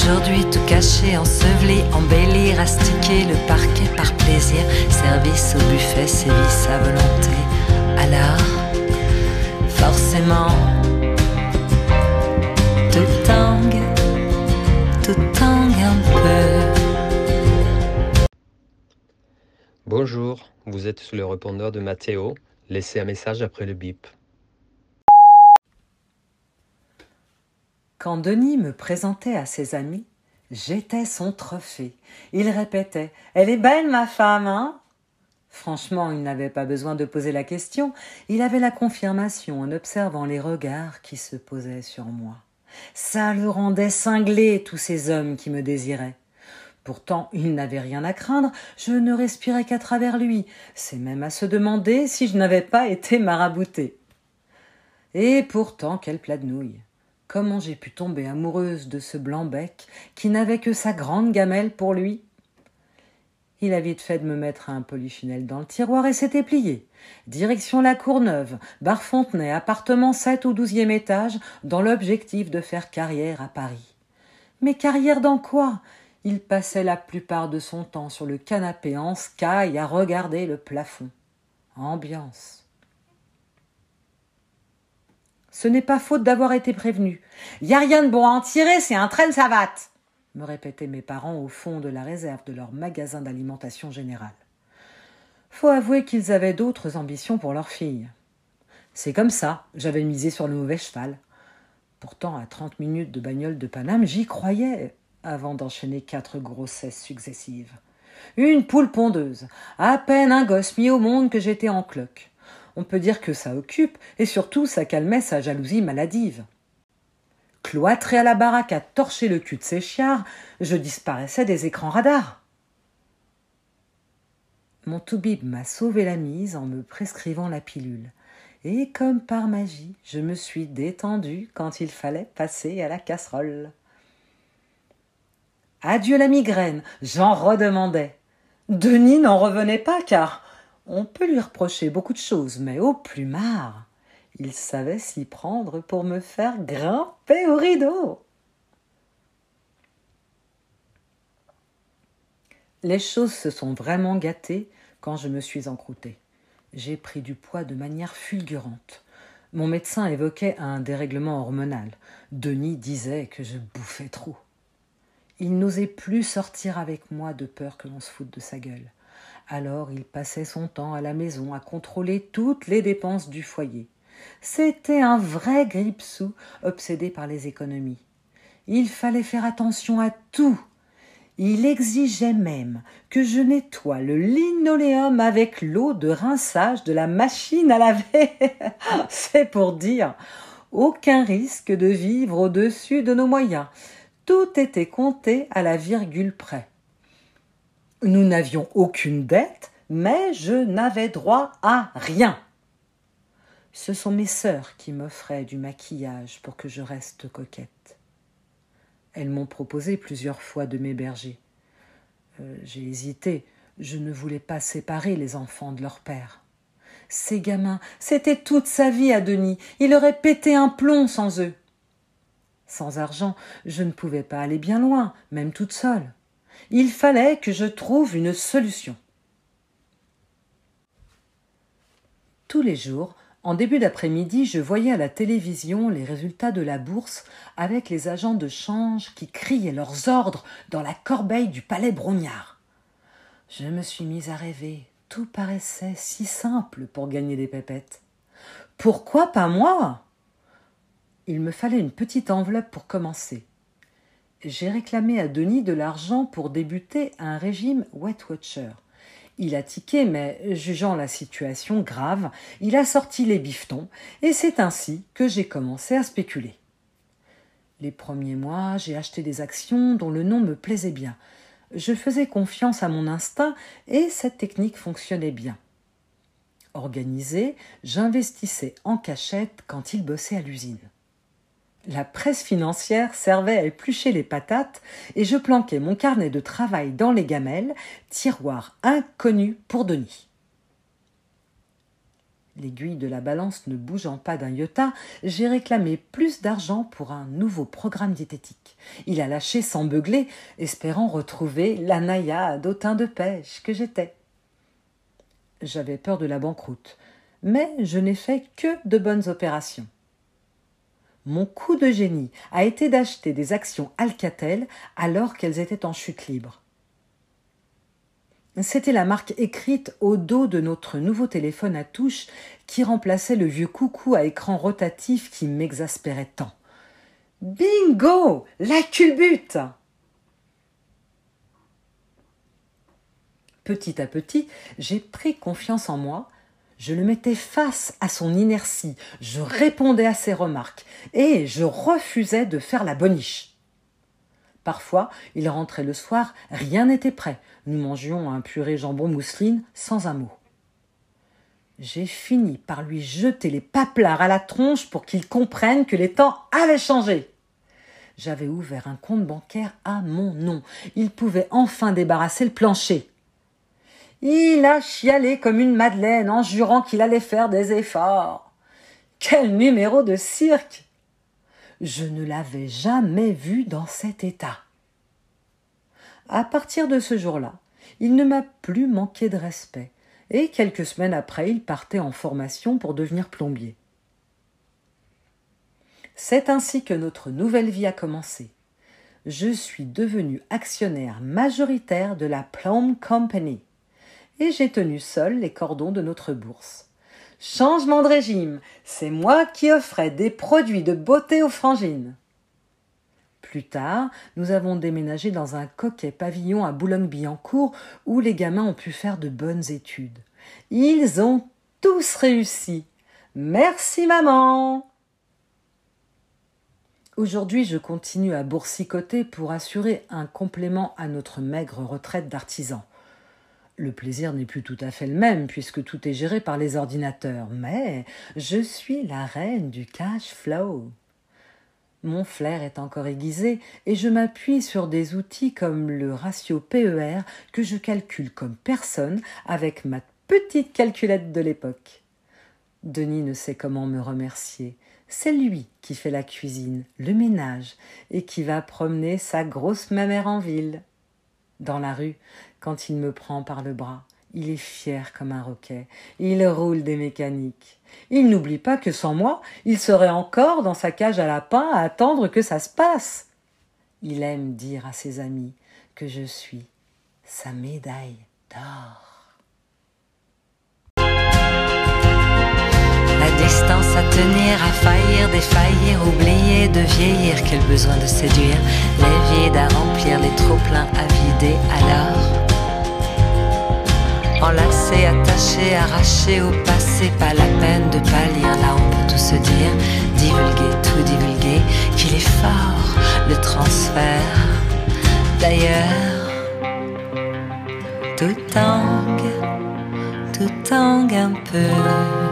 Aujourd'hui tout caché, enseveli, embelli, rastiqué, le parquet par plaisir, service au buffet, sévice à volonté. Alors, forcément, tout tangue, tout tangue un peu. Bonjour, vous êtes sous le répondeur de Mathéo. Laissez un message après le bip. Quand Denis me présentait à ses amis, j'étais son trophée. Il répétait Elle est belle, ma femme, hein Franchement, il n'avait pas besoin de poser la question, il avait la confirmation en observant les regards qui se posaient sur moi. Ça le rendait cinglé, tous ces hommes qui me désiraient. Pourtant, il n'avait rien à craindre, je ne respirais qu'à travers lui. C'est même à se demander si je n'avais pas été marabouté. Et pourtant, quel plat de nouilles. Comment j'ai pu tomber amoureuse de ce blanc-bec qui n'avait que sa grande gamelle pour lui? Il a vite fait de me mettre un polychinelle dans le tiroir et s'était plié. Direction la Courneuve, bar Fontenay, appartement 7 ou 12e étage, dans l'objectif de faire carrière à Paris. Mais carrière dans quoi? Il passait la plupart de son temps sur le canapé en sky à regarder le plafond. Ambiance. Ce n'est pas faute d'avoir été prévenu. Y a rien de bon à en tirer, c'est un train de savate, me répétaient mes parents au fond de la réserve de leur magasin d'alimentation générale. Faut avouer qu'ils avaient d'autres ambitions pour leur fille. C'est comme ça, j'avais misé sur le mauvais cheval. Pourtant, à trente minutes de bagnole de Paname, j'y croyais, avant d'enchaîner quatre grossesses successives. Une poule pondeuse, à peine un gosse mis au monde que j'étais en cloque on peut dire que ça occupe, et surtout ça calmait sa jalousie maladive. Cloîtré à la baraque à torcher le cul de ses chiards, je disparaissais des écrans radars. Mon toubib m'a sauvé la mise en me prescrivant la pilule. Et comme par magie, je me suis détendue quand il fallait passer à la casserole. Adieu la migraine, j'en redemandais. Denis n'en revenait pas car on peut lui reprocher beaucoup de choses, mais au plumard, il savait s'y prendre pour me faire grimper au rideau. Les choses se sont vraiment gâtées quand je me suis encroûtée. J'ai pris du poids de manière fulgurante. Mon médecin évoquait un dérèglement hormonal. Denis disait que je bouffais trop. Il n'osait plus sortir avec moi de peur que l'on se foute de sa gueule. Alors il passait son temps à la maison à contrôler toutes les dépenses du foyer. C'était un vrai grippe-sous obsédé par les économies. Il fallait faire attention à tout. Il exigeait même que je nettoie le linoléum avec l'eau de rinçage de la machine à laver. C'est pour dire aucun risque de vivre au-dessus de nos moyens. Tout était compté à la virgule près. Nous n'avions aucune dette, mais je n'avais droit à rien. Ce sont mes sœurs qui m'offraient du maquillage pour que je reste coquette. Elles m'ont proposé plusieurs fois de m'héberger. Euh, j'ai hésité, je ne voulais pas séparer les enfants de leur père. Ces gamins, c'était toute sa vie à Denis, il aurait pété un plomb sans eux. Sans argent, je ne pouvais pas aller bien loin, même toute seule. Il fallait que je trouve une solution. Tous les jours, en début d'après-midi, je voyais à la télévision les résultats de la bourse avec les agents de change qui criaient leurs ordres dans la corbeille du palais Brognard. Je me suis mise à rêver. Tout paraissait si simple pour gagner des pépettes. Pourquoi pas moi? Il me fallait une petite enveloppe pour commencer j'ai réclamé à Denis de l'argent pour débuter un régime Wet Watcher. Il a tiqué, mais jugeant la situation grave, il a sorti les bifetons, et c'est ainsi que j'ai commencé à spéculer. Les premiers mois, j'ai acheté des actions dont le nom me plaisait bien. Je faisais confiance à mon instinct et cette technique fonctionnait bien. Organisé, j'investissais en cachette quand il bossait à l'usine. La presse financière servait à éplucher les patates et je planquais mon carnet de travail dans les gamelles, tiroir inconnu pour Denis. L'aiguille de la balance ne bougeant pas d'un iota, j'ai réclamé plus d'argent pour un nouveau programme diététique. Il a lâché sans beugler, espérant retrouver la naïade au de pêche que j'étais. J'avais peur de la banqueroute, mais je n'ai fait que de bonnes opérations. Mon coup de génie a été d'acheter des actions Alcatel alors qu'elles étaient en chute libre. C'était la marque écrite au dos de notre nouveau téléphone à touche qui remplaçait le vieux coucou à écran rotatif qui m'exaspérait tant. Bingo La culbute Petit à petit, j'ai pris confiance en moi, je le mettais face à son inertie, je répondais à ses remarques, et je refusais de faire la boniche. Parfois, il rentrait le soir, rien n'était prêt. Nous mangions un purée jambon mousseline sans un mot. J'ai fini par lui jeter les paplards à la tronche pour qu'il comprenne que les temps avaient changé. J'avais ouvert un compte bancaire à mon nom. Il pouvait enfin débarrasser le plancher. Il a chialé comme une madeleine en jurant qu'il allait faire des efforts. Quel numéro de cirque je ne l'avais jamais vu dans cet état. À partir de ce jour-là, il ne m'a plus manqué de respect, et quelques semaines après, il partait en formation pour devenir plombier. C'est ainsi que notre nouvelle vie a commencé. Je suis devenu actionnaire majoritaire de la Plum Company, et j'ai tenu seul les cordons de notre bourse. Changement de régime, c'est moi qui offrais des produits de beauté aux frangines. Plus tard, nous avons déménagé dans un coquet pavillon à Boulogne-Billancourt où les gamins ont pu faire de bonnes études. Ils ont tous réussi. Merci maman. Aujourd'hui, je continue à boursicoter pour assurer un complément à notre maigre retraite d'artisan. Le plaisir n'est plus tout à fait le même puisque tout est géré par les ordinateurs, mais je suis la reine du cash flow. Mon flair est encore aiguisé et je m'appuie sur des outils comme le ratio PER que je calcule comme personne avec ma petite calculette de l'époque. Denis ne sait comment me remercier. C'est lui qui fait la cuisine, le ménage et qui va promener sa grosse mamère en ville. Dans la rue, quand il me prend par le bras. Il est fier comme un roquet. Il roule des mécaniques. Il n'oublie pas que sans moi, il serait encore dans sa cage à lapin à attendre que ça se passe. Il aime dire à ses amis que je suis sa médaille d'or. La distance à tenir, à faillir, défaillir, oublier, de vieillir, quel besoin de séduire, les vides à remplir, les trop pleins à vider, alors Enlacé, attaché, arraché au passé, pas la peine de lire là on peut tout se dire, divulguer, tout divulguer, qu'il est fort le transfert. D'ailleurs, tout tangue, tout tangue un peu.